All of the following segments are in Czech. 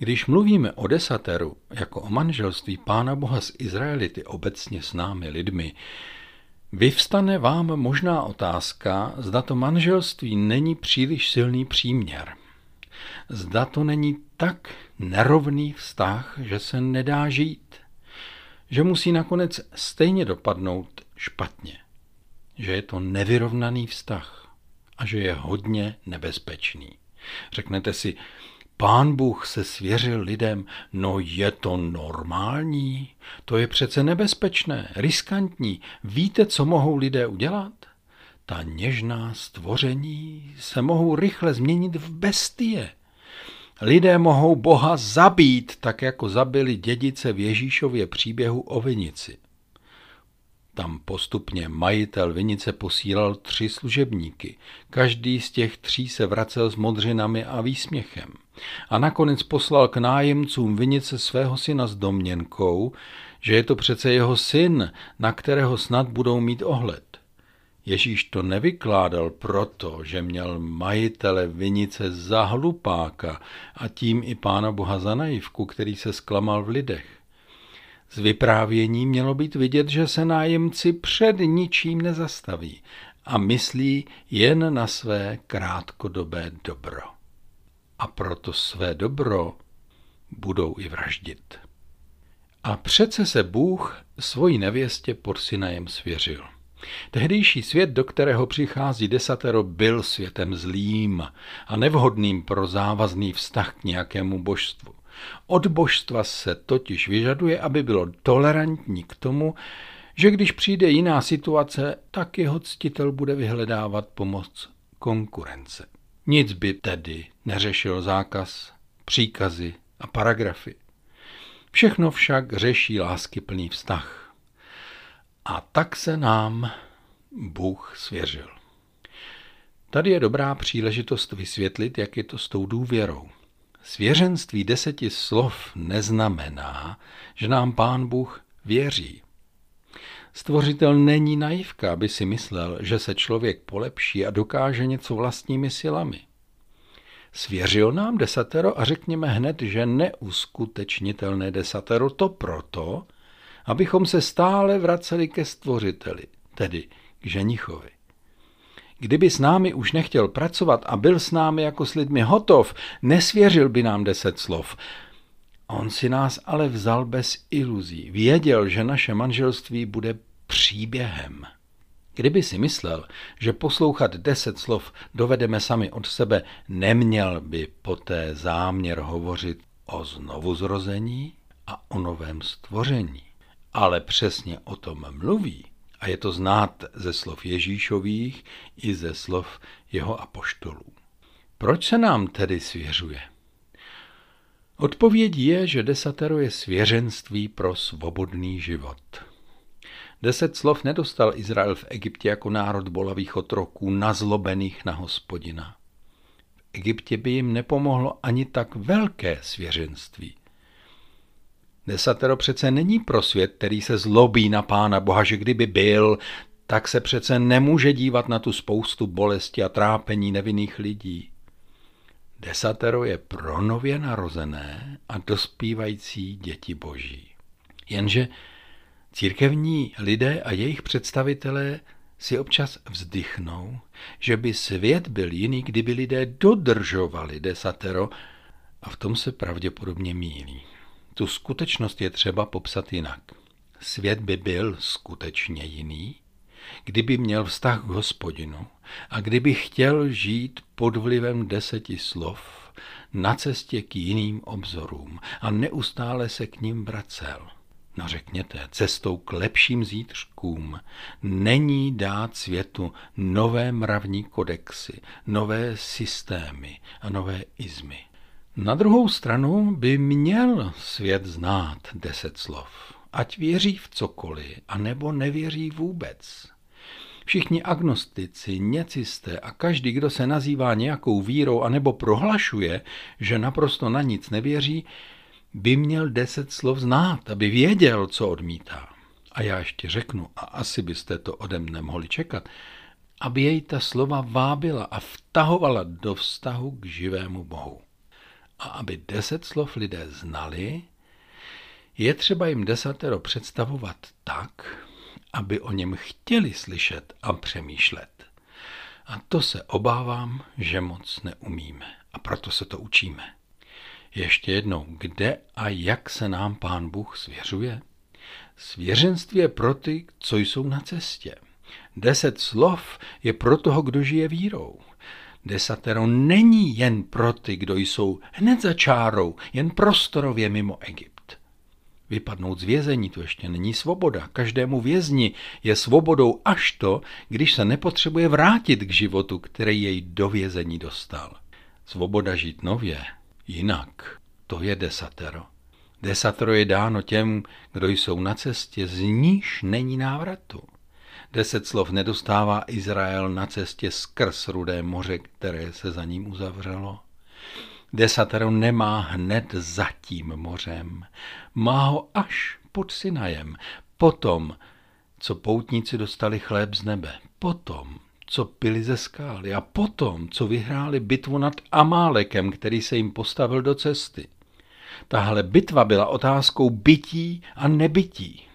Když mluvíme o desateru jako o manželství Pána Boha s Izraelity obecně s námi lidmi, vyvstane vám možná otázka, zda to manželství není příliš silný příměr. Zda to není tak nerovný vztah, že se nedá žít, že musí nakonec stejně dopadnout špatně, že je to nevyrovnaný vztah a že je hodně nebezpečný. Řeknete si, Pán Bůh se svěřil lidem, no je to normální, to je přece nebezpečné, riskantní. Víte, co mohou lidé udělat? Ta něžná stvoření se mohou rychle změnit v bestie. Lidé mohou Boha zabít, tak jako zabili dědice v Ježíšově příběhu o vinici. Tam postupně majitel vinice posílal tři služebníky. Každý z těch tří se vracel s modřinami a výsměchem. A nakonec poslal k nájemcům vinice svého syna s domněnkou, že je to přece jeho syn, na kterého snad budou mít ohled. Ježíš to nevykládal proto, že měl majitele vinice za hlupáka a tím i pána Boha za naivku, který se zklamal v lidech. Z vyprávění mělo být vidět, že se nájemci před ničím nezastaví a myslí jen na své krátkodobé dobro. A proto své dobro budou i vraždit. A přece se Bůh svojí nevěstě pod Sinajem svěřil. Tehdejší svět, do kterého přichází desatero, byl světem zlým a nevhodným pro závazný vztah k nějakému božstvu. Od božstva se totiž vyžaduje, aby bylo tolerantní k tomu, že když přijde jiná situace, tak jeho ctitel bude vyhledávat pomoc konkurence. Nic by tedy neřešil zákaz, příkazy a paragrafy. Všechno však řeší láskyplný vztah. A tak se nám Bůh svěřil. Tady je dobrá příležitost vysvětlit, jak je to s tou důvěrou. Svěřenství deseti slov neznamená, že nám Pán Bůh věří. Stvořitel není naivka, aby si myslel, že se člověk polepší a dokáže něco vlastními silami. Svěřil nám desatero a řekněme hned, že neuskutečnitelné desatero to proto, abychom se stále vraceli ke stvořiteli, tedy k ženichovi. Kdyby s námi už nechtěl pracovat a byl s námi jako s lidmi hotov, nesvěřil by nám deset slov. On si nás ale vzal bez iluzí. Věděl, že naše manželství bude příběhem. Kdyby si myslel, že poslouchat deset slov dovedeme sami od sebe, neměl by poté záměr hovořit o znovuzrození a o novém stvoření. Ale přesně o tom mluví a je to znát ze slov Ježíšových i ze slov jeho apoštolů. Proč se nám tedy svěřuje? Odpověď je, že desatero je svěřenství pro svobodný život. Deset slov nedostal Izrael v Egyptě jako národ bolavých otroků, nazlobených na hospodina. V Egyptě by jim nepomohlo ani tak velké svěřenství. Desatero přece není pro svět, který se zlobí na Pána Boha, že kdyby byl, tak se přece nemůže dívat na tu spoustu bolesti a trápení nevinných lidí. Desatero je pro nově narozené a dospívající děti boží. Jenže církevní lidé a jejich představitelé si občas vzdychnou, že by svět byl jiný, kdyby lidé dodržovali desatero a v tom se pravděpodobně mílí. Tu skutečnost je třeba popsat jinak. Svět by byl skutečně jiný, kdyby měl vztah k hospodinu a kdyby chtěl žít pod vlivem deseti slov na cestě k jiným obzorům a neustále se k ním vracel. No řekněte, cestou k lepším zítřkům není dát světu nové mravní kodexy, nové systémy a nové izmy. Na druhou stranu by měl svět znát deset slov, ať věří v cokoliv, anebo nevěří vůbec. Všichni agnostici, něcisté a každý, kdo se nazývá nějakou vírou anebo prohlašuje, že naprosto na nic nevěří, by měl deset slov znát, aby věděl, co odmítá. A já ještě řeknu, a asi byste to ode mne mohli čekat, aby jej ta slova vábila a vtahovala do vztahu k živému Bohu. A aby deset slov lidé znali, je třeba jim desatero představovat tak, aby o něm chtěli slyšet a přemýšlet. A to se obávám, že moc neumíme. A proto se to učíme. Ještě jednou, kde a jak se nám Pán Bůh svěřuje? Svěřenství je pro ty, co jsou na cestě. Deset slov je pro toho, kdo žije vírou. Desatero není jen pro ty, kdo jsou hned za čárou, jen prostorově mimo Egypt. Vypadnout z vězení to ještě není svoboda. Každému vězni je svobodou až to, když se nepotřebuje vrátit k životu, který jej do vězení dostal. Svoboda žít nově, jinak, to je desatero. Desatero je dáno těm, kdo jsou na cestě, z níž není návratu. Deset slov nedostává Izrael na cestě skrz rudé moře, které se za ním uzavřelo. Desatero nemá hned za tím mořem. Má ho až pod Sinajem. Potom, co poutníci dostali chléb z nebe. Potom, co pili ze skály. A potom, co vyhráli bitvu nad Amálekem, který se jim postavil do cesty. Tahle bitva byla otázkou bytí a nebytí.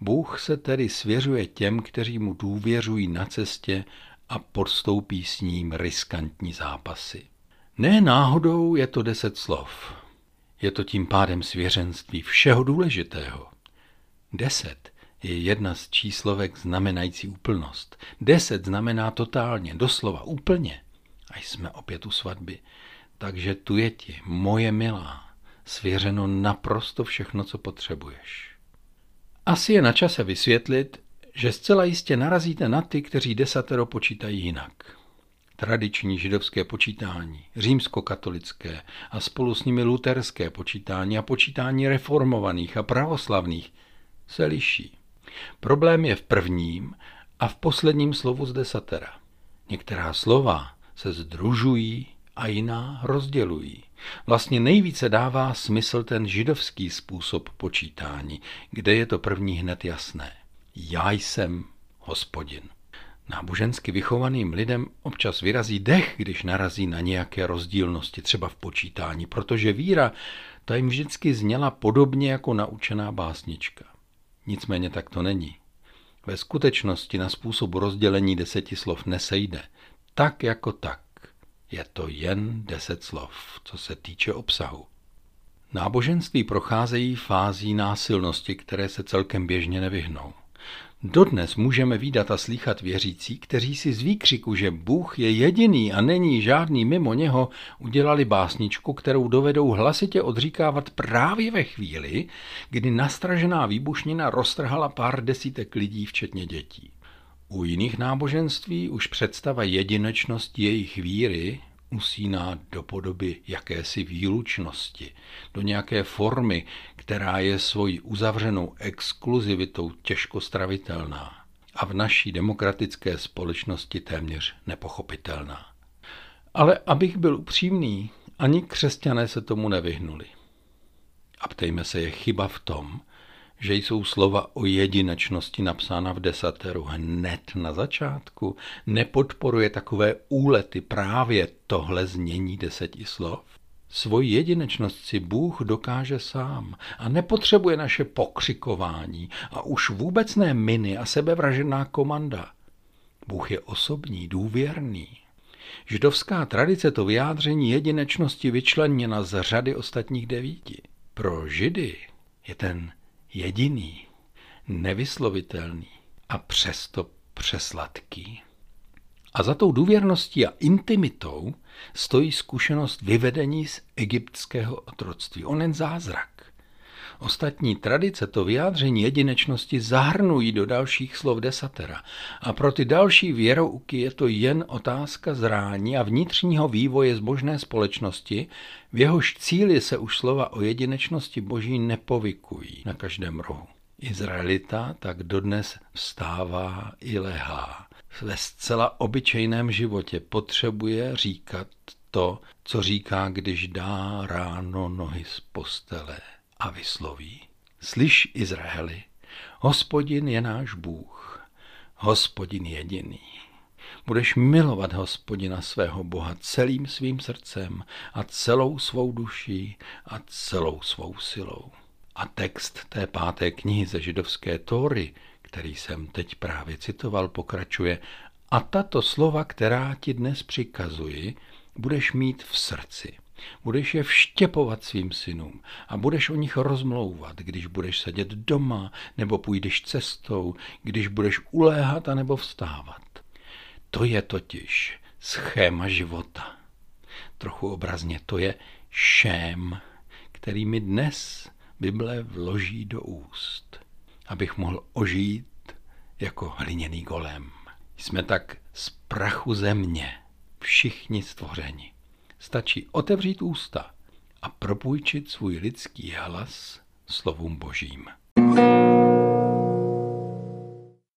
Bůh se tedy svěřuje těm, kteří mu důvěřují na cestě a podstoupí s ním riskantní zápasy. Ne náhodou je to deset slov. Je to tím pádem svěřenství všeho důležitého. Deset je jedna z číslovek znamenající úplnost. Deset znamená totálně, doslova, úplně. A jsme opět u svatby. Takže tu je ti, moje milá, svěřeno naprosto všechno, co potřebuješ. Asi je na čase vysvětlit, že zcela jistě narazíte na ty, kteří desatero počítají jinak. Tradiční židovské počítání, římskokatolické a spolu s nimi luterské počítání a počítání reformovaných a pravoslavných se liší. Problém je v prvním a v posledním slovu z desatera. Některá slova se združují a jiná rozdělují. Vlastně nejvíce dává smysl ten židovský způsob počítání, kde je to první hned jasné. Já jsem hospodin. Nábožensky vychovaným lidem občas vyrazí dech, když narazí na nějaké rozdílnosti, třeba v počítání, protože víra ta jim vždycky zněla podobně jako naučená básnička. Nicméně tak to není. Ve skutečnosti na způsob rozdělení deseti slov nesejde. Tak jako tak. Je to jen deset slov, co se týče obsahu. Náboženství procházejí fází násilnosti, které se celkem běžně nevyhnou. Dodnes můžeme výdat a slýchat věřící, kteří si z výkřiku, že Bůh je jediný a není žádný mimo něho, udělali básničku, kterou dovedou hlasitě odříkávat právě ve chvíli, kdy nastražená výbušnina roztrhala pár desítek lidí, včetně dětí. U jiných náboženství už představa jedinečnosti jejich víry usíná do podoby jakési výlučnosti, do nějaké formy, která je svojí uzavřenou exkluzivitou těžko stravitelná a v naší demokratické společnosti téměř nepochopitelná. Ale abych byl upřímný, ani křesťané se tomu nevyhnuli. A ptejme se, je chyba v tom, že jsou slova o jedinečnosti napsána v desateru hned na začátku? Nepodporuje takové úlety právě tohle znění deseti slov? Svoji jedinečnost si Bůh dokáže sám a nepotřebuje naše pokřikování a už vůbec ne miny a sebevražená komanda. Bůh je osobní, důvěrný. Židovská tradice to vyjádření jedinečnosti vyčleněna z řady ostatních devíti. Pro Židy je ten jediný, nevyslovitelný a přesto přesladký. A za tou důvěrností a intimitou stojí zkušenost vyvedení z egyptského otroctví. Onen zázrak. Ostatní tradice to vyjádření jedinečnosti zahrnují do dalších slov desatera. A pro ty další věrouky je to jen otázka zrání a vnitřního vývoje zbožné společnosti, v jehož cíli se už slova o jedinečnosti boží nepovykují na každém rohu. Izraelita tak dodnes vstává i lehá. Ve zcela obyčejném životě potřebuje říkat to, co říká, když dá ráno nohy z postele a vysloví. Slyš, Izraeli, hospodin je náš Bůh, hospodin jediný. Budeš milovat hospodina svého Boha celým svým srdcem a celou svou duší a celou svou silou. A text té páté knihy ze židovské Tóry, který jsem teď právě citoval, pokračuje a tato slova, která ti dnes přikazuji, budeš mít v srdci. Budeš je vštěpovat svým synům a budeš o nich rozmlouvat, když budeš sedět doma nebo půjdeš cestou, když budeš uléhat a nebo vstávat. To je totiž schéma života. Trochu obrazně to je šém, který mi dnes Bible vloží do úst, abych mohl ožít jako hliněný golem. Jsme tak z prachu země, všichni stvořeni. Stačí otevřít ústa a propůjčit svůj lidský hlas slovům božím. thank you